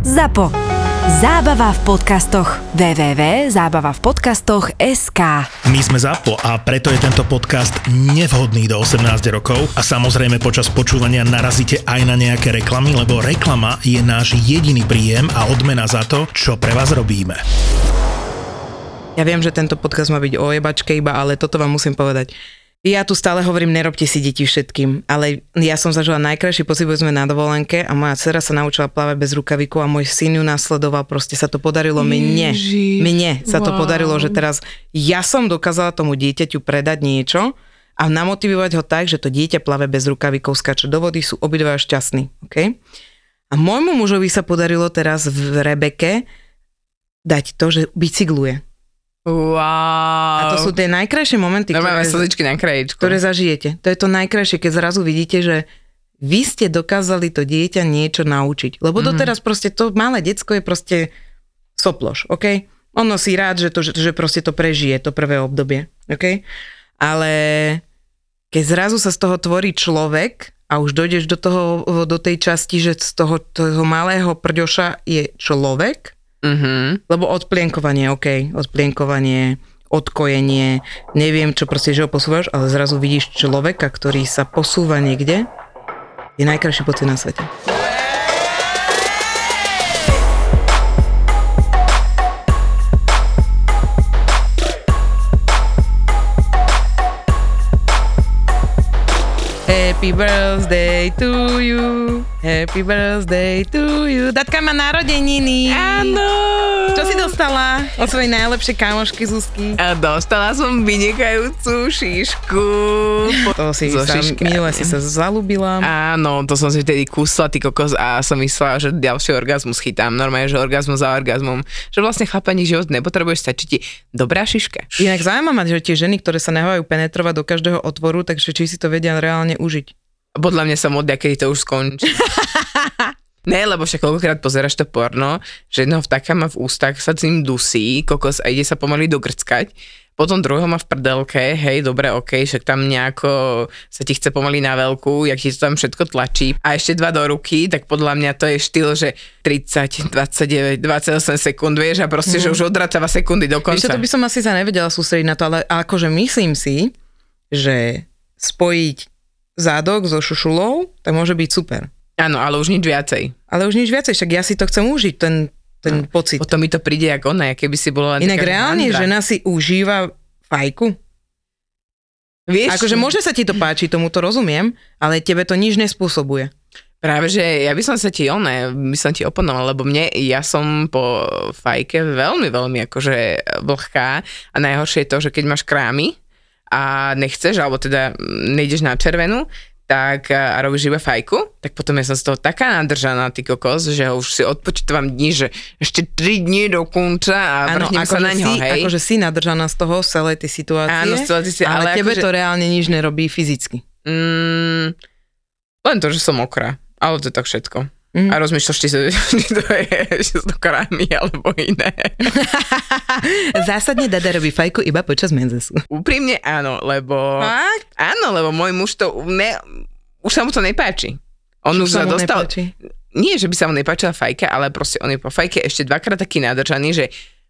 ZAPO. Zábava v podcastoch. www.zábavavpodcastoch.sk My sme ZAPO a preto je tento podcast nevhodný do 18 rokov a samozrejme počas počúvania narazíte aj na nejaké reklamy, lebo reklama je náš jediný príjem a odmena za to, čo pre vás robíme. Ja viem, že tento podcast má byť o jebačke iba, ale toto vám musím povedať. Ja tu stále hovorím, nerobte si deti všetkým, ale ja som zažila najkrajší pocit, boli sme na dovolenke a moja dcera sa naučila plávať bez rukaviku a môj syn ju nasledoval, proste sa to podarilo mne. Ježiš, Mne sa to wow. podarilo, že teraz ja som dokázala tomu dieťaťu predať niečo a namotivovať ho tak, že to dieťa plave bez rukavikov, skáče do vody, sú obidva šťastní. Okay? A môjmu mužovi sa podarilo teraz v Rebeke dať to, že bicykluje. Wow. A to sú tie najkrajšie momenty, Normálne ktoré, na krajičku. ktoré zažijete. To je to najkrajšie, keď zrazu vidíte, že vy ste dokázali to dieťa niečo naučiť. Lebo Mhm. doteraz proste to malé decko je proste soploš, OK? Ono si rád, že, to, že, že proste to prežije, to prvé obdobie, OK? Ale keď zrazu sa z toho tvorí človek a už dojdeš do, toho, do tej časti, že z toho, toho malého prďoša je človek, Mhm. lebo odplienkovanie, OK, odplienkovanie, odkojenie, neviem čo proste, že ho posúvaš, ale zrazu vidíš človeka, ktorý sa posúva niekde, je najkrajší pocit na svete. Happy birthday to you, happy birthday to you. Datka má narodeniny. Áno. Dostala od svojej najlepšej kamošky Zuzky? A dostala som vynikajúcu šišku. To si So sa, minule si sa zalúbila. Áno, to som si vtedy kusla, ty kokos, a som myslela, že ďalší orgazmus chytám. Normálne, že orgazmus za orgazmom. Že vlastne chápaní život nepotrebuješ, stačí ti dobrá šiška. Inak zaujíma ma, že tie ženy, ktoré sa nehovajú penetrovať do každého otvoru, takže či si to vedia reálne užiť. Podľa mňa sa modlia, kedy to už skončí. Ne, lebo však koľkokrát pozeráš to porno, že jednoho vtáka má v ústach, sa s ním dusí, kokos a ide sa pomaly dogrckať. Potom druhého má v prdelke, hej, dobre, ok, však tam nejako sa ti chce pomaly na veľkú, jak ti to tam všetko tlačí. A ešte dva do ruky, tak podľa mňa to je štýl, že 30, 29, 28 sekúnd, vieš, a proste, mm. že už odrácava sekundy do konca. to by som asi sa nevedela sústrediť na to, ale akože myslím si, že spojiť zádok so šušulou, tak môže byť super. Áno, ale už nič viacej. Ale už nič viacej, však ja si to chcem užiť, ten, ten pocit. Potom mi to príde jak ona, keby si bola len Inak reálne handra. žena si užíva fajku. Vieš, Akože môže sa ti to páčiť, tomu to rozumiem, ale tebe to nič nespôsobuje. Práve, že ja by som sa ti oné, by som ti oponovala, lebo mne, ja som po fajke veľmi, veľmi akože vlhká a najhoršie je to, že keď máš krámy a nechceš, alebo teda nejdeš na červenú, tak a robíš iba fajku, tak potom ja som z toho taká nadržaná, ty kokos, že už si odpočítavam dní, že ešte 3 dní do konca a vrhnem sa na ňo, si, hej. akože si nadržaná z toho, z celej tej situácie, Áno, z celej tej si- ale, ale tebe akože- to reálne nič nerobí fyzicky. Mm, len to, že som mokrá, ale to je tak všetko. Mhm. A rozmýšľaš, či, či to je, či sú to krámy alebo iné. Zásadne Dada robí fajku iba počas menzesu. Úprimne áno, lebo... Fakt? Áno, lebo môj muž to... Ne, už sa mu to nepáči. On už sa dostal... nepáči? Nie, že by sa mu nepáčila fajka, ale proste on je po fajke ešte dvakrát taký nadržaný, že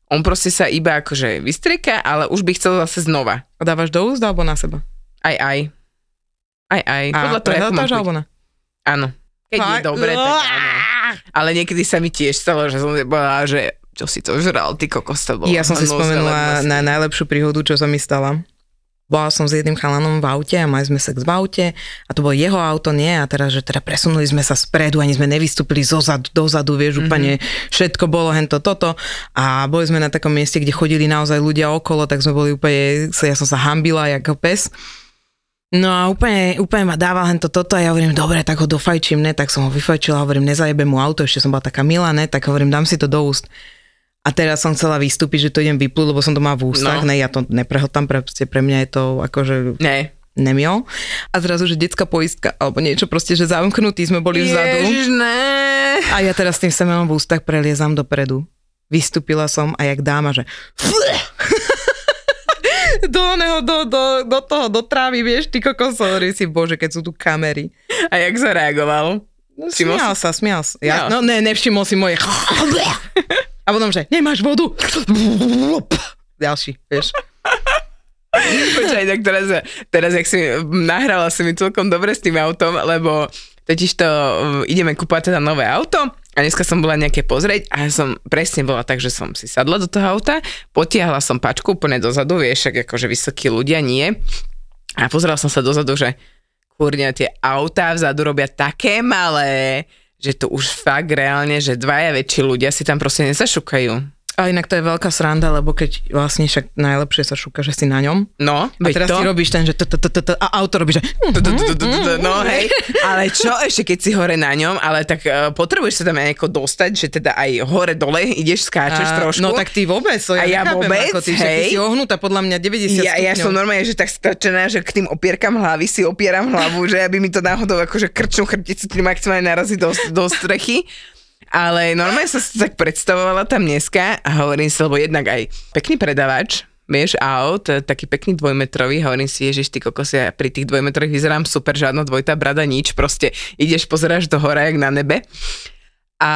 on proste sa iba akože vystrieka, ale už by chcel zase znova. A dávaš do úst alebo na seba? Aj, aj. Aj, aj. A Podľa toho, ako prehltáš chuť. alebo na? Áno. Keď je dobre, tak áno. Ale niekedy sa mi tiež stalo, že som si povedala, že čo si to žral, ty kokos to bolo. Ja som si spomenula lebo- na najlepšiu príhodu, čo sa mi stala. Bola som s jedným chalanom v aute a mali sme sex v aute a to bolo jeho auto, nie? A teraz, že teda presunuli sme sa spredu, ani sme nevystúpili zo zadu, dozadu, vieš, Mhm. úplne všetko bolo hento toto a boli sme na takom mieste, kde chodili naozaj ľudia okolo, tak sme boli úplne, ja som sa hambila ako pes. No a úplne, úplne ma dával hento toto a ja hovorím, dobre, tak ho dofajčím, ne, tak som ho vyfajčila, hovorím, nezajebe mu auto, ešte som bola taká milá, ne, tak hovorím, dám si to do úst. A teraz som chcela vystúpiť, že to idem vyplúť, lebo som to má v ústach, No. ne, ja to neprehltám, proste pre mňa je to akože Ne. nemiel. A zrazu, že detská poistka, alebo niečo proste, že zamknutí sme boli vzadu. Ježiš, ne. A ja teraz s tým semenom v ústach preliezam dopredu. Vystúpila som a jak dáma, že do oného, do, do, do toho, do trávy, vieš, ty kokos, hovorím si, bože, keď sú tu kamery. A jak zareagoval? No, smial sa, smial sa. Ja, No. ne, nevšimol si moje. A potom, že nemáš vodu. Ďalší, vieš. Počkaj, tak teraz, teraz jak si nahrala si mi celkom dobre s tým autom, lebo totiž to um, ideme kúpať teda nové auto a dneska som bola nejaké pozrieť a som presne bola tak, že som si sadla do toho auta, potiahla som pačku úplne dozadu, vieš, ak akože vysokí ľudia nie. A pozerala som sa dozadu, že kurňa, tie autá vzadu robia také malé, že to už fakt reálne, že dvaja väčší ľudia si tam proste nezašukajú. A inak to je veľká sranda, lebo keď vlastne však najlepšie sa šúka, že si na ňom. No, A teraz to. si robíš ten, že a auto robí, že No hej, ale čo ešte keď si hore na ňom, ale tak uh, potrebuješ sa tam nejako dostať, že teda aj hore dole ideš, skáčeš trošku. No tak ty vôbec, ja, A ja vôbec, ako ty, hej. si ohnutá podľa mňa 90 ja, som normálne, že tak strčená, že k tým opierkam hlavy si opieram hlavu, že aby mi to náhodou akože krčnú chrbticu tým maximálne narazí do, do strechy. Ale normálne som si tak predstavovala tam dneska a hovorím si, lebo jednak aj pekný predavač, vieš, aut, taký pekný dvojmetrový, hovorím si, ježiš, ty kokos, ja pri tých dvojmetrových vyzerám super, žiadna dvojitá brada, nič, proste ideš, pozeráš do hora, jak na nebe. A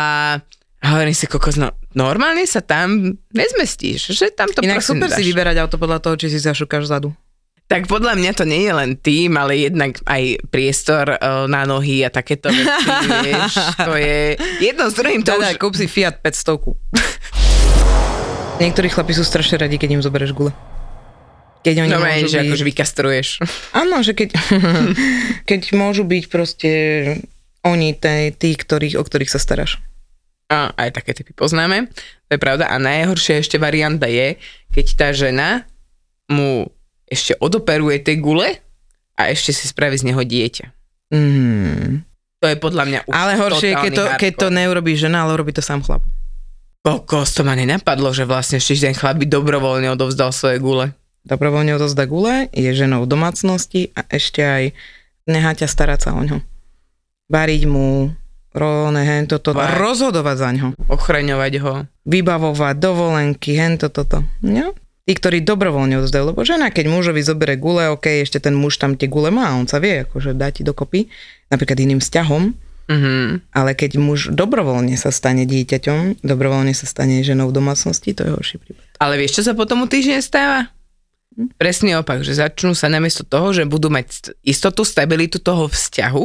hovorím si, kokos, no normálne sa tam nezmestíš, že tam to Inak super si dáš. vyberať auto podľa toho, či si zašukáš zadu. Tak podľa mňa to nie je len tým, ale jednak aj priestor uh, na nohy a takéto veci, vieš, to je jedno s druhým, to Teda, už... kúp si Fiat 500. Niektorí chlapi sú strašne radi, keď im zoberieš gule. Keď oni Normálne, môžu že byť... akože vykastruješ. Áno, že keď, keď môžu byť proste oni tí, tí ktorých, o ktorých sa staráš. A aj také typy poznáme, to je pravda. A najhoršia ešte varianta je, keď tá žena mu ešte odoperuje tie gule a ešte si spraví z neho dieťa. Mm. To je podľa mňa už Ale horšie je, keď to, totálny keď to hardcore. neurobí žena, ale robí to sám chlap. Kokos, to ma nenapadlo, že vlastne ešte ten chlap by dobrovoľne odovzdal svoje gule. Dobrovoľne odozda gule, je ženou v domácnosti a ešte aj nechá ťa starať sa o ňo. Variť mu, rone, hento, toto, Var. rozhodovať za ňo. Ochraňovať ho. Vybavovať dovolenky, hento, toto. No? Tí, ktorí dobrovoľne odozdajú, lebo žena, keď mužovi zobere gule, ok, ešte ten muž tam tie gule má, on sa vie, akože dá ti dokopy, napríklad iným vzťahom, Mhm. ale keď muž dobrovoľne sa stane dieťaťom, dobrovoľne sa stane ženou v domácnosti, to je horší prípad. Ale vieš, čo sa potom u týždeň stáva? Presný opak, že začnú sa namiesto toho, že budú mať st- istotu, stabilitu toho vzťahu,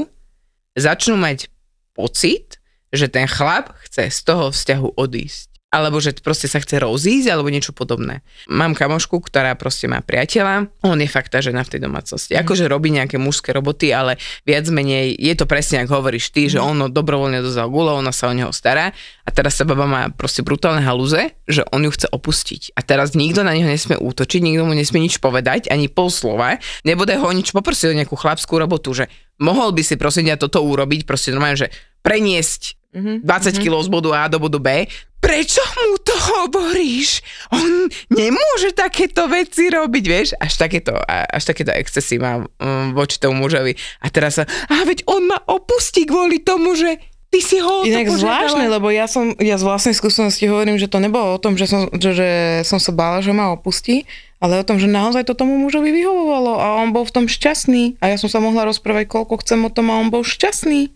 začnú mať pocit, že ten chlap chce z toho vzťahu odísť. Alebo že proste sa chce rozísť, alebo niečo podobné. Mám kamošku, ktorá proste má priateľa, on je fakt tá žena v tej domácnosti. Akože robí nejaké mužské roboty, ale viac menej je to presne, ako hovoríš ty, že on dobrovoľne dozal gule, ona sa o neho stará a teraz sa baba má proste brutálne halúze, že on ju chce opustiť. A teraz nikto na neho nesmie útočiť, nikto mu nesmie nič povedať, ani pol slova, nebude ho nič poprosiť o nejakú chlapskú robotu, že mohol by si prosím ťa toto urobiť, proste normálne, že preniesť Mhm. 20 kg z bodu A do bodu B. Prečo mu to hovoríš? On nemôže takéto veci robiť, vieš? Až takéto, až takéto excesy má um, voči tomu mužovi. A teraz sa, a veď on ma opustí kvôli tomu, že ty si ho Inak požiadala." zvláštne, lebo ja som, ja z vlastnej skúsenosti hovorím, že to nebolo o tom, že som, že, že som sa bála, že ma opustí, ale o tom, že naozaj to tomu mužovi vyhovovalo a on bol v tom šťastný a ja som sa mohla rozprávať, koľko chcem o tom a on bol šťastný.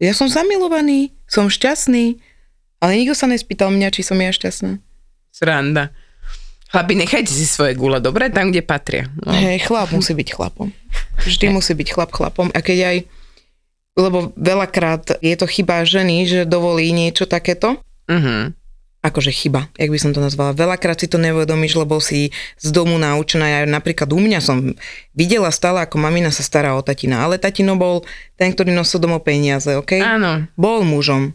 Ja som zamilovaný, som šťastný, ale nikto sa nespýtal mňa, či som ja šťastná. Sranda. Chlapi, nechajte si svoje gule, dobre? Tam, kde patria. No. Hej, chlap musí byť chlapom. Vždy musí byť chlap chlapom. A keď aj, lebo veľakrát je to chyba ženy, že dovolí niečo takéto, Mhm. Akože chyba, jak by som to nazvala. Veľakrát si to neuvedomíš, lebo si z domu naučená. Ja napríklad u mňa som videla stále, ako mamina sa stará o tatina, ale tatino bol ten, ktorý nosil domov peniaze, OK? Áno. Bol mužom,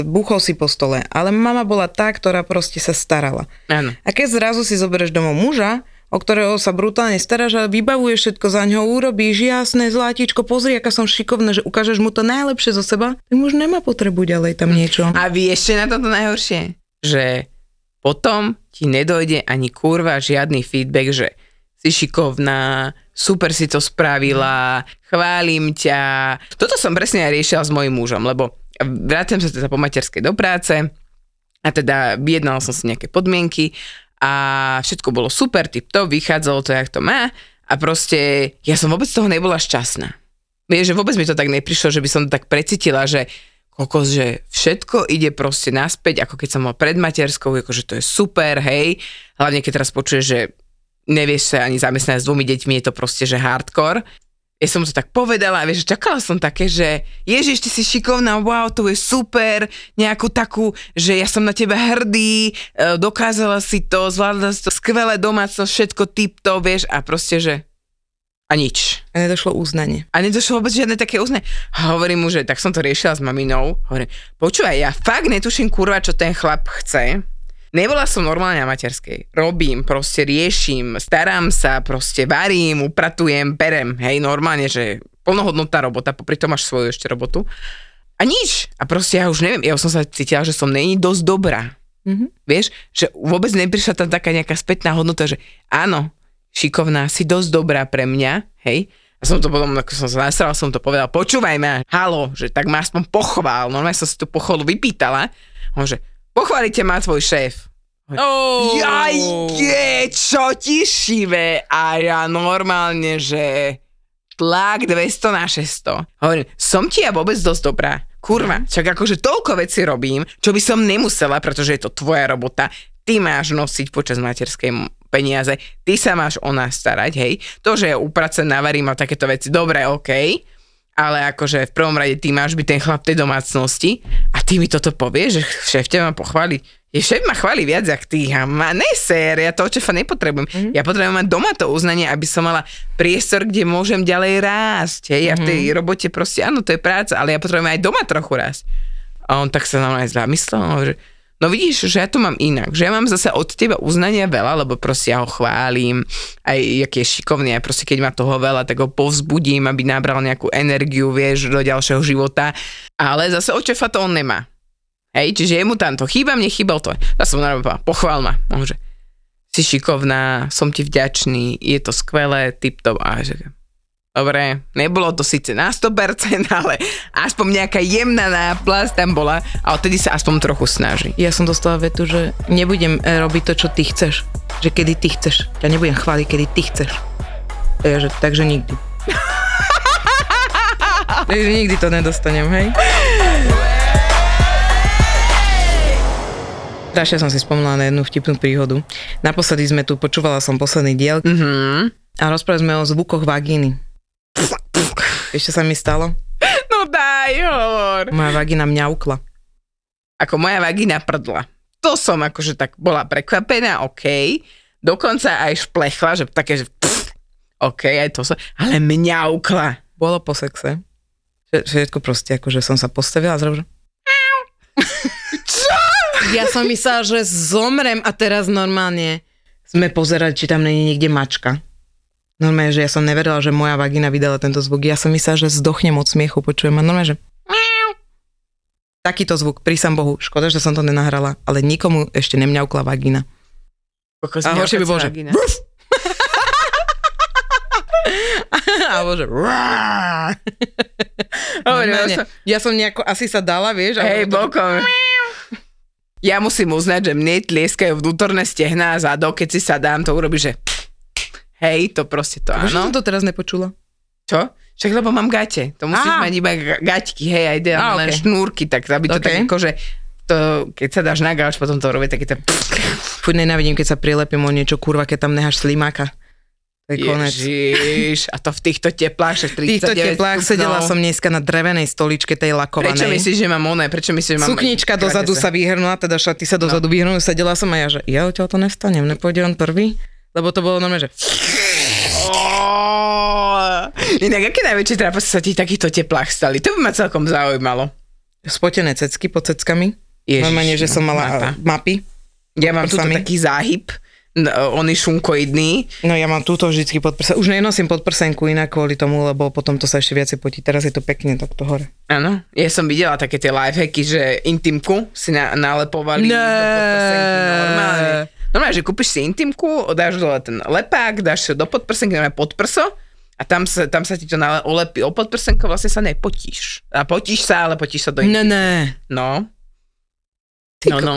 buchol si po stole, ale mama bola tá, ktorá proste sa starala. Áno. A keď zrazu si zoberieš domov muža, o ktorého sa brutálne staráš a vybavuješ všetko za ňo, urobíš jasné, zlatíčko, pozri, aká som šikovná, že ukážeš mu to najlepšie zo seba, tak muž nemá potrebu ďalej tam niečo. A vieš, čo je na toto najhoršie? Že potom ti nedojde ani kurva žiadny feedback, že si šikovná, super si to spravila, chválim ťa. Toto som presne aj riešila s mojím mužom, lebo vrátim sa teda po materskej do práce a teda vyjednala som si nejaké podmienky a všetko bolo super, tip to, vychádzalo to, jak to má a proste ja som vôbec z toho nebola šťastná. Vieš, že vôbec mi to tak neprišlo, že by som to tak precítila, že kokos, že všetko ide proste naspäť, ako keď som mal pred materskou, akože to je super, hej. Hlavne keď teraz počuješ, že nevieš sa ani zamestnať s dvomi deťmi, je to proste, že hardcore. Ja som to tak povedala a vieš, čakala som také, že ježiš, ty si šikovná, wow, to je super, nejakú takú, že ja som na teba hrdý, e, dokázala si to, zvládla si to, skvelé domácnosť, všetko tip to, vieš, a proste, že a nič. A nedošlo uznanie. A nedošlo vôbec žiadne také uznanie. A hovorím mu, že tak som to riešila s maminou. Hovorím, počúvaj, ja fakt netuším kurva, čo ten chlap chce. Nebola som normálne na materskej. Robím, proste riešim, starám sa, proste varím, upratujem, perem. Hej, normálne, že plnohodnotná robota, popri tom máš svoju ešte robotu. A nič. A proste ja už neviem, ja už som sa cítila, že som není dosť dobrá. Mhm. Vieš, že vôbec neprišla tam taká nejaká spätná hodnota, že áno, šikovná, si dosť dobrá pre mňa, hej. A som to potom, ako som sa nasral, som to povedal, počúvaj ma, halo, že tak ma aspoň pochvál. Normálne som si tú pochvalu vypýtala. On že, Pochválite ma tvoj šéf. Oh. Jajke, čo ti šive? A ja normálne, že tlak 200 na 600. Hovorím, som ti ja vôbec dosť dobrá. Kurva, čak akože toľko veci robím, čo by som nemusela, pretože je to tvoja robota. Ty máš nosiť počas materskej peniaze, ty sa máš o nás starať, hej. To, že ja upracem, navarím a takéto veci, dobre, OK ale akože v prvom rade ty máš byť ten chlap tej domácnosti a ty mi toto povieš, že šéf ťa ma pochváli. Je šéf ma chváli viac, jak ty. A ma neser, ja toho šéfa nepotrebujem. Mm-hmm. Ja potrebujem mať doma to uznanie, aby som mala priestor, kde môžem ďalej rásť. Hej, ja v tej Mhm. robote proste, áno, to je práca, ale ja potrebujem aj doma trochu rásť. A on tak sa na mňa zamyslel, že no vidíš, že ja to mám inak, že ja mám zase od teba uznania veľa, lebo proste ja ho chválim, aj aký je šikovný, aj proste keď má toho veľa, tak ho povzbudím, aby nabral nejakú energiu, vieš, do ďalšieho života, ale zase od šefa to on nemá. Hej, čiže jemu tam to chýba, mne chýbal to. Ja som narobil, pochvál ma. On si šikovná, som ti vďačný, je to skvelé, tip top. A že, dobre, nebolo to síce na 100%, ale aspoň nejaká jemná náplast tam bola a odtedy sa aspoň trochu snaží. Ja som dostala vetu, že nebudem e, robiť to, čo ty chceš. Že kedy ty chceš. Ja nebudem chváliť, kedy ty chceš. Ja, že, takže nikdy. takže nikdy to nedostanem, hej? Strašne som si spomínala na jednu vtipnú príhodu. Naposledy sme tu, počúvala som posledný diel Mhm. a rozprávali sme o zvukoch vagíny. Ešte sa mi stalo? No daj, hovor. Moja vagína mňaukla. Ako moja vagina prdla. To som akože tak bola prekvapená, OK. Dokonca aj šplechla, že také, že pff, OK, aj to som, ale mňaukla. Bolo po sexe. Vše- Všetko proste, akože som sa postavila a že... Čo? Ja som myslela, že zomrem a teraz normálne sme pozerali, či tam není niekde mačka. Normálne, že ja som neverila, že moja vagina vydala tento zvuk. Ja som myslela, že zdochnem od smiechu, počujem. A normálne, že... Takýto zvuk, prísam Bohu. Škoda, že som to nenahrala, ale nikomu ešte nemňaukla vagina. Kokos, A horšie by bolo, že... Alebo že... Normálne, ja som- ja som nejako asi sa dala, vieš. Hej, to- bokom. Ja musím uznať, že mne tlieskajú vnútorné stehná a zadok, keď si sa dám, to urobí, že hej, to proste to Prečo áno. som to teraz nepočula? Čo? Však lebo mám gate. To musíš Á. mať iba ga- gaťky, hej, aj ideálne len šnúrky, tak aby to Okej. tak akože to, keď sa dáš na gauč, potom to robí taký to... Fuj, nenávidím, keď sa prilepím o niečo, kurva, keď tam necháš slimáka. To je konec. Ježiš, a to v týchto teplách, však 39 V týchto teplách stupňov. sedela som dneska na drevenej stoličke tej lakovanej. Prečo myslíš, že mám oné? Prečo myslíš, že mám... Suknička dozadu sa vyhrnula, teda šaty sa dozadu no. vyhrnuli, sedela som a ja, že ja odtiaľ to nestanem, nepôjde on prvý? Lebo to bolo normálne, že Oh. Inak, aké najväčšie trápasy sa ti v takýchto teplách stali? To by ma celkom zaujímalo. spotené cecky pod ceckami. Ježiš, Normálne, že som no, mala mapa. mapa. mapy. Ja mám tu taký záhyb, n- on je šunkoidný. No ja mám túto vždycky pod prsa. Už nenosím pod prsenku inak kvôli tomu, lebo potom to sa ešte viacej potí. Teraz je to pekne takto hore. Áno, ja som videla také tie lifehacky, že intimku si na, nalepovali Ne. do podprsenky normálne. Normálne, že kúpiš si intimku, dáš dole ten lepák, dáš si ho do podprsenky, normálne pod prso a tam sa, tam sa ti to nale- olepí o podprsenko, vlastne sa nepotíš. A potíš sa, ale potíš sa do Ne, ne. No. Ty No, no.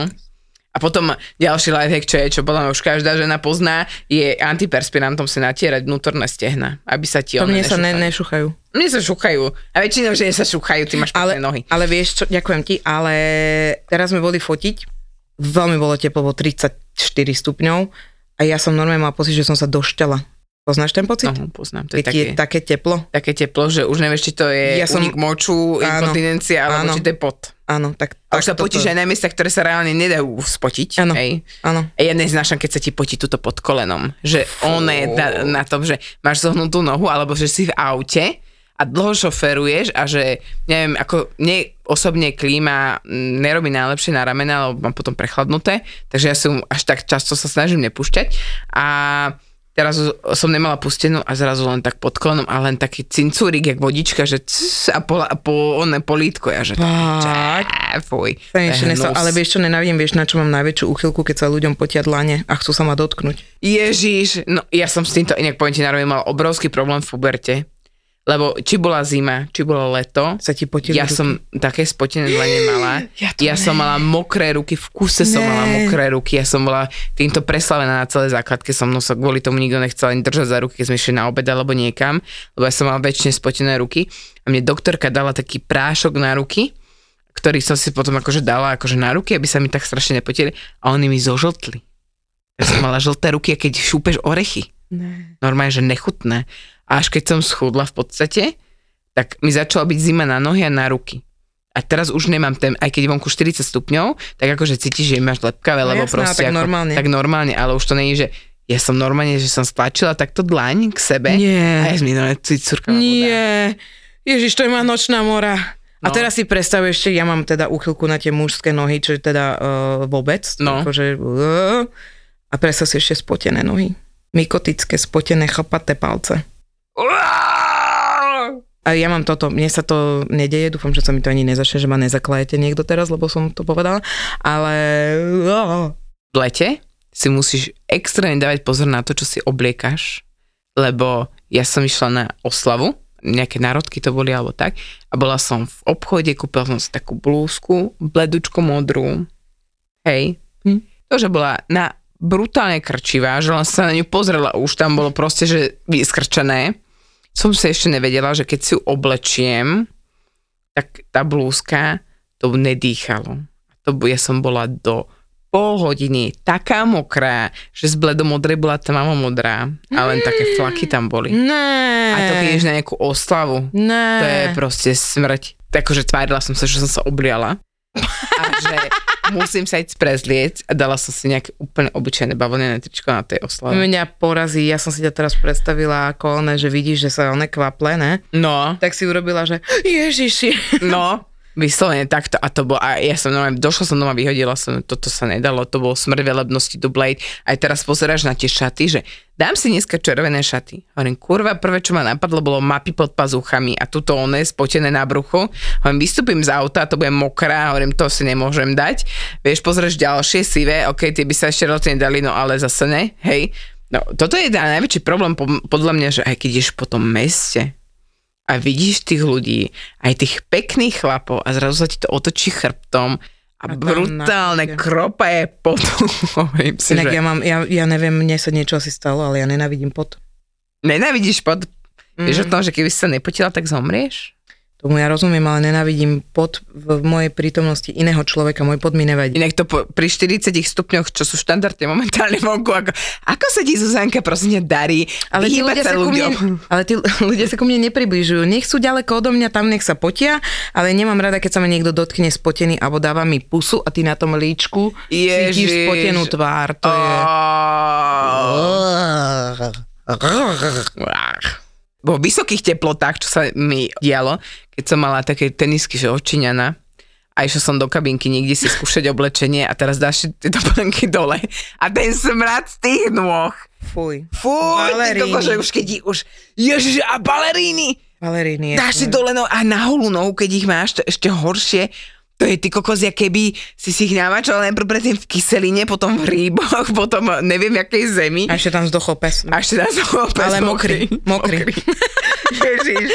A potom ďalší lifehack, čo je, čo podľa mňa už každá žena pozná, je antiperspirantom si natierať vnútorné stehna, aby sa ti To mne sa ne, nešuchajú. Mne sa šuchajú. A väčšinou žien sa šuchajú, ty máš Ale, nohy. ale vieš čo, ďakujem ti, ale teraz sme boli fotiť, veľmi bolo teplo, bolo 34 stupňov a ja som normálne mala pocit, že som sa došťala. Poznáš ten pocit? No, poznám, to je Keď je také, také teplo? také teplo, že už nevieš, či to je Ja som- moču, Áno, inkontinencia, alebo áno. či to je pot. Áno, tak... A už sa tak potíš toto- aj na miestach, ktoré sa reálne nedajú spotiť. Áno. Hej. Áno. A ja neznášam, keď sa ti potí túto pod kolenom. Že on je na, na tom, že máš zohnutú nohu, alebo že si v aute a dlho šoferuješ a že, neviem, ako mne osobne klíma mm, nerobí najlepšie na ramena, lebo mám potom prechladnuté, takže ja som až tak často sa snažím nepúšťať a teraz som nemala pustenú a zrazu len tak pod kolenom a len taký cincúrik, jak vodička, že cs, a po, a po oné polítko, ja že fuj. Ale vieš čo, nenávidím, vieš na čo mám najväčšiu úchylku, keď sa ľuďom potia dlane a chcú sa ma dotknúť. Ježiš, no ja som s týmto, inak poviem ti, mal obrovský problém v puberte, lebo či bola zima, či bolo leto, Sa ti potili ja ruky. som také spotené dlane mala. Ja Ja, ne. som mala mokré ruky, v kuse som Ne. mala mokré ruky, ja som bola týmto preslavená na celej základke, so mnou sa kvôli tomu nikto nechcel ani držať za ruky, keď sme išli na obed alebo niekam, lebo ja som mala väčšine spotené ruky a mne doktorka dala taký prášok na ruky, ktorý som si potom akože dala akože na ruky, aby sa mi tak strašne nepotili a oni mi zožltli. Ja som mala žlté ruky, a keď šúpeš orechy Ne. normálne, že nechutné. A až keď som schudla v podstate, tak mi začala byť zima na nohy a na ruky. A teraz už nemám ten, aj keď je vonku 40 stupňov, tak akože cítiš, že máš lepkavé, No lebo jasné, proste tak ako, normálne. tak normálne, ale už to je, že ja som normálne, že som stlačila takto dlaň k sebe a Nie. ja mi normálne. Nie. Ježiš, to je má nočná mora. A No. teraz si predstav ešte, ja mám teda úchylku na tie mužské nohy, čo je teda uh, vôbec. No. Akože, uh, a predstav si ešte spotené nohy. Mykotické, spotené, chlpaté palce. A ja mám toto, mne sa to nedeje, dúfam, že sa mi to ani nezačne, že ma nezaklajete niekto teraz, lebo som to povedala, ale... v lete si musíš extrémne dávať pozor na to, čo si obliekaš, lebo ja som išla na oslavu, nejaké národky to boli alebo tak, a bola som v obchode, kúpila som si takú blúzku, bledučko modrú, hej, Hm. to, že bola na brutálne krčivá, že len sa na ňu pozrela, už tam bolo proste, že vyskrčené, som si ešte nevedela, že keď si ju oblečiem, tak tá blúzka to nedýchalo. To, ja som bola do pol hodiny taká mokrá, že z bledomodrej bola tmavo modrá a len také flaky tam boli. Ne. A to keď na nejakú oslavu, Ne. to je proste smrť. Takže tvárila som sa, že som sa obliala a že musím sa ísť prezlieť a dala som si nejaké úplne obyčajné bavlnené tričko na tej oslave. Mňa porazí, ja som si ťa teraz predstavila ako one, že vidíš, že sa one kvaple, ne? No, Tak si urobila, že Ježiši. no, vyslovene takto a to bolo, a ja som normálne, došla som doma, vyhodila som, toto sa nedalo, to bolo smrť velebnosti do Blade. Aj teraz pozeráš na tie šaty, že dám si dneska červené šaty. Hovorím, kurva, prvé, čo ma napadlo, bolo mapy pod pazuchami a tuto one spotené na bruchu. Hovorím, vystúpim z auta, to bude mokrá, hovorím, to si nemôžem dať. Vieš, pozrieš ďalšie sivé, ok, tie by sa ešte relatívne dali, no ale zase ne, hej. No, toto je najväčší problém po- podľa mňa, že aj keď ideš po tom meste, a vidíš tých ľudí, aj tých pekných chlapov a zrazu sa ti to otočí chrbtom a, A brutálne nájde. kropa je potom. Si, Inak že ja mám, ja, ja neviem, mne sa niečo asi stalo, ale ja nenávidím pot. nenávidíš pod... Mm. Vieš o Mm. tom, že keby si sa nepotila, tak zomrieš? Tomu ja rozumiem, ale nenávidím pot v mojej prítomnosti iného človeka. Môj pot mi nevadí. Inak to po, pri 40 stupňoch, čo sú štandardne momentálne vonku, ako, ako sa ti Zuzanka prosím ťa darí Ale tí ľudia, sa ku ľuďom? mne, ale tí ľudia sa ku mne nepribližujú. Nech sú ďaleko odo mňa, tam nech sa potia, ale nemám rada, keď sa ma niekto dotkne spotený alebo dáva mi pusu a ty na tom líčku Ježiš. cítiš spotenú tvár. To je... Vo vysokých teplotách, čo sa mi dialo, keď som mala také tenisky, že očiňana, a išla som do kabinky niekde si skúšať oblečenie a teraz dáš tie topánky dole a ten smrad z tých nôh. Fuj. Fú, ty Baleríny. koko, že už keď už, ježiš, a baleríny, Valeríny. dáš si dole no, a na holú nohu, keď ich máš, to ešte horšie, to je ty kokos, ja keby si si ich namačal najprv predtým v kyseline, potom v rýboch, potom neviem, jakej zemi. A ešte tam zdochol pes. A ešte nás Ale mokrý, mokrý. Ježiš.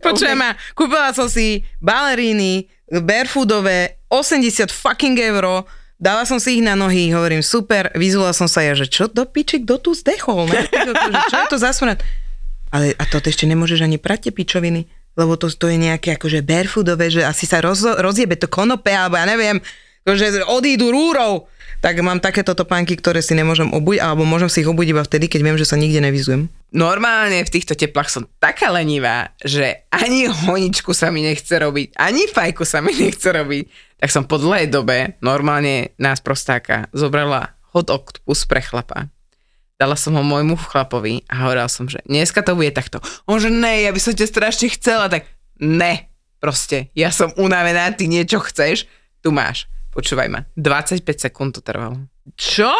Počujem ma, kúpila som si baleríny, barefootové, 80 fucking euro, Dala som si ich na nohy, hovorím, super, vyzula som sa ja, že čo do piči, kto tu zdechol? Ne? Čo je to za smrad? Ale a toto ešte nemôžeš ani prať tie pičoviny, lebo to, to je nejaké akože barefootové, že asi sa roz, rozjebe to konope, alebo ja neviem, že odídu rúrov. Tak mám takéto topánky, ktoré si nemôžem obuť, alebo môžem si ich obuť iba vtedy, keď viem, že sa nikde nevyzujem. Normálne v týchto teplách som taká lenivá, že ani honičku sa mi nechce robiť, ani fajku sa mi nechce robiť. Tak som po dlhej dobe normálne nás prostáka zobrala hot octopus pre chlapa. Dala som ho môjmu chlapovi a hovorila som, že dneska to bude takto. On že ne, ja by som ťa strašne chcela, tak ne, proste, ja som unavená, ty niečo chceš, tu máš Počúvaj ma, 25 sekúnd to trvalo. Čo?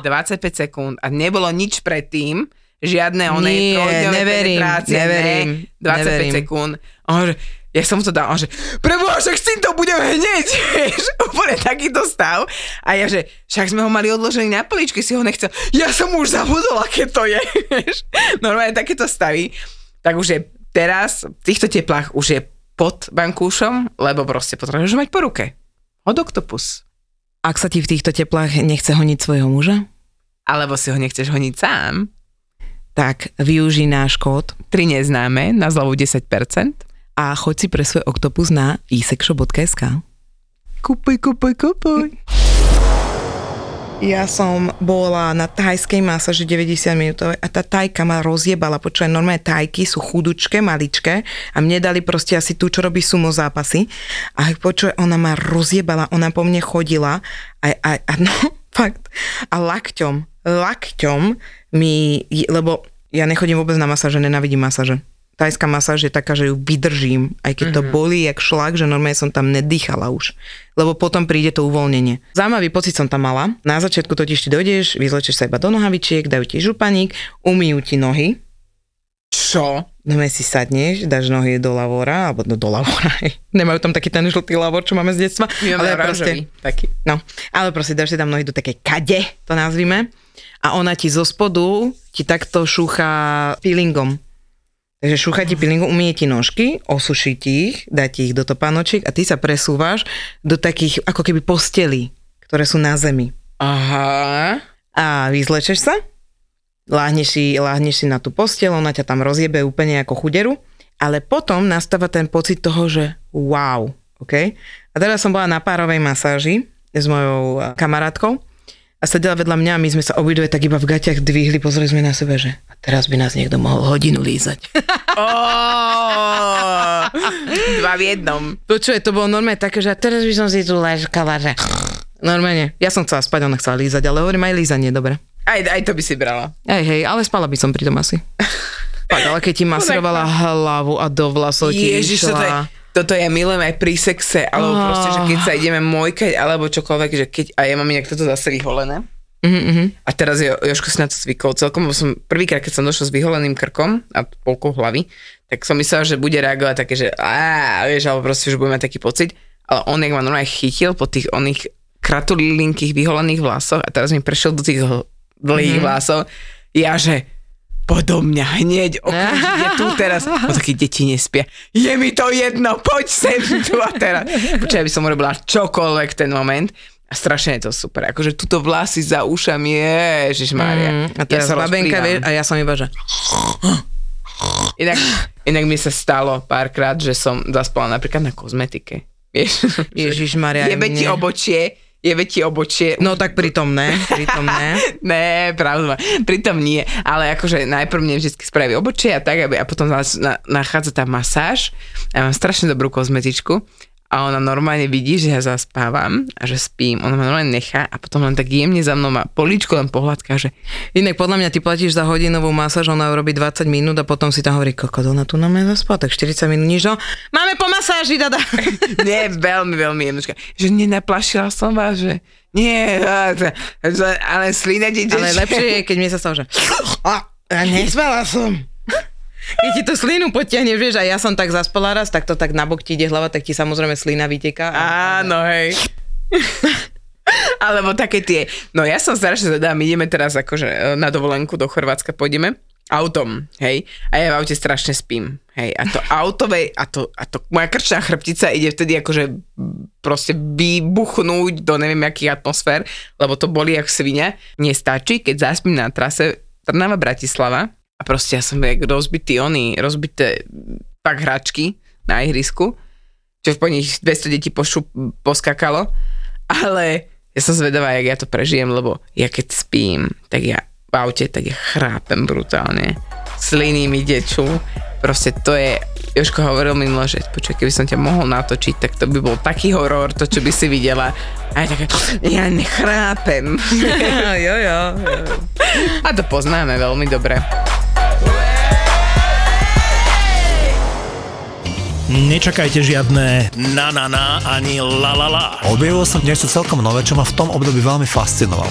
25 sekúnd a nebolo nič predtým, žiadne oné Nie, neverím, neverím, ne, 25 neverím. sekúnd. A on, že, ja som to dal, že, preboha, však s týmto budem hneď, vieš, úplne takýto stav. A ja, že, však sme ho mali odložený na poličky, si ho nechcel. Ja som už zabudol, aké to je, vieš. Normálne takéto stavy. Tak už je teraz, v týchto teplách už je pod bankúšom, lebo proste potrebuješ mať po ruke. Od oktopus. Ak sa ti v týchto teplách nechce honiť svojho muža, Alebo si ho nechceš honiť sám, tak využij náš kód 3 neznáme na zľavu 10%. A choď si pre svoj oktopus na isexshop.sk. Kupuj, kupuj, kupuj. Ja som bola na thajskej masáži 90 minútovej a tá tajka ma rozjebala. Počúvaj, normálne tajky sú chudučké, maličké a mne dali proste asi tú, čo robí sumo zápasy. A počúvaj, ona ma rozjebala, ona po mne chodila a, a, a no, fakt. A lakťom, lakťom mi, lebo ja nechodím vôbec na masáže, nenávidím masáže. Tajská masáž je taká, že ju vydržím, aj keď to bolí jak šlak, že normálne som tam nedýchala už. Lebo potom príde to uvoľnenie. Zaujímavý pocit som tam mala. Na začiatku totiž ty dojdeš, vyzlečeš sa iba do nohavičiek, dajú ti županík, umýjú ti nohy, Čo? No si sadneš, dáš nohy do lavora, alebo do, do lavora. Nemajú tam taký ten žltý lavor, čo máme z detstva. My ale oranžový, taký. No, ale proste dáš si tam nohy do takej kade, to nazvime. A ona ti zo spodu ti takto šúcha peelingom. Takže šúcha ti peelingom, umie ti nožky, osuší ti ich, dá ti ich do topánočiek a ty sa presúvaš do takých ako keby postelí, ktoré sú na zemi. Aha. A vyzlečeš sa, láhneš si, láhneš si na tú postel, ona ťa tam rozjebe úplne ako chuderu, ale potom nastáva ten pocit toho, že wow, OK? A teraz som bola na párovej masáži s mojou kamarátkou a sedela vedľa mňa a my sme sa obidve tak iba v gaťach dvihli, pozreli sme na sebe, že teraz by nás niekto mohol hodinu lízať. Oh, dva v jednom. Počuje, to bolo normálne také, že teraz by som si tu ležkala, že normálne. Ja som chcela spať, ona chcela lízať, ale hovorím aj lízanie, dobre. Aj, aj to by si brala. Hej, hej, ale spala by som pri tom asi. Fakt, ale keď ti masírovala hlavu a do vlasov ti Ježiš, toto je, išla... toto ja milujem aj pri sexe, alebo Oh. proste, že keď sa ideme mojkať, alebo čokoľvek, že keď, a ja mám inak toto zase vyholené. Mhm. A teraz jo, Joško si na to zvykol celkom, lebo som prvýkrát, keď som došla s vyholeným krkom a polkou hlavy, tak som myslela, že bude reagovať také, že á, vieš, alebo proste, že bude mať taký pocit. Ale on, jak ma normálne chytil po tých oných kratulilinkých vyholených vlasoch a teraz mi prešiel do tých dlhých mm-hmm. vlasov, ja že poď do mňa hneď, okamžite tu teraz. No takí deti nespia. Je mi to jedno, poď sem tu a teraz. Počkaj, by som urobila čokoľvek ten moment. A strašne je to super. Akože tuto vlasy za ušami, ježišmária. Mm, a teraz babenka, rozplývam. vieš, a ja som iba, že... Inak, inak mi sa stalo párkrát, že som zaspala napríklad na kozmetike. Vieš? Ježišmaria, Jebe ti obočie, jebe ti obočie. No tak pritom ne, pritom ne. Ne, pravda, pritom nie. Ale akože najprv mne vždy spraví obočie a tak, aby, a potom na, nachádza tá masáž. Ja mám strašne dobrú kozmetičku a ona normálne vidí, že ja zaspávam a že spím. Ona ma normálne nechá a potom len tak jemne za mnou má políčko len pohľadka, že Inak podľa mňa ty platíš za hodinovú masáž, ona urobí 20 minút a potom si tam hovorí, kokot, ona tu na mňa zaspala, tak 40 minút nič, no. Máme po masáži, dada. nie, veľmi, veľmi jednoduchá. Že nenaplašila som vás, že nie, ale slina ti Ale lepšie je, keď mi sa stalo, že a nespala som. Keď ti tú slinu potiahneš, vieš, a ja som tak zaspala raz, tak to tak nabok ti ide hlava, tak ti samozrejme slina vyteká. A... Áno, hej. Alebo také tie, no ja som strašne zvedá, my ideme teraz akože e, na dovolenku do Chorvátska pôjdeme autom, hej, a ja v aute strašne spím, hej, a to autové, a to, a to moja krčná chrbtica ide vtedy akože proste vybuchnúť do neviem akých atmosfér, lebo to boli jak svine. Nestačí, keď zaspím na trase Trnava Bratislava a proste ja som jak rozbitý oni, rozbité tak hračky na ihrisku, čo po nich 200 detí pošu, poskakalo, ale ja som zvedavá, jak ja to prežijem, lebo ja keď spím, tak ja v aute, tak ja chrápem brutálne. Sliny mi dečú. Proste to je, Jožko hovoril minulo, že počuj, keby som ťa mohol natočiť, tak to by bol taký horor, to čo by si videla. A ja taká, ja nechrápem. jo, jo, jo. A to poznáme veľmi dobre. Nečakajte žiadne na na na ani la la la. Objavil som niečo celkom nové, čo ma v tom období veľmi fascinoval.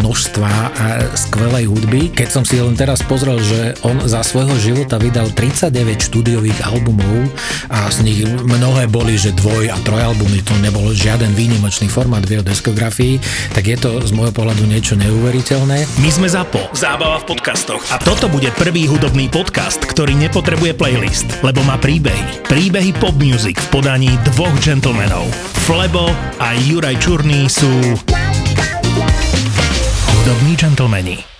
množstva a skvelej hudby. Keď som si len teraz pozrel, že on za svojho života vydal 39 štúdiových albumov a z nich mnohé boli, že dvoj a trojalbumy, to nebol žiaden výnimočný formát v jeho diskografii, tak je to z môjho pohľadu niečo neuveriteľné. My sme ZAPO, zábava v podcastoch. A toto bude prvý hudobný podcast, ktorý nepotrebuje playlist, lebo má príbehy. Príbehy pop music v podaní dvoch gentlemanov. Flebo a Juraj Čurný sú Zgodni dżentelmeni.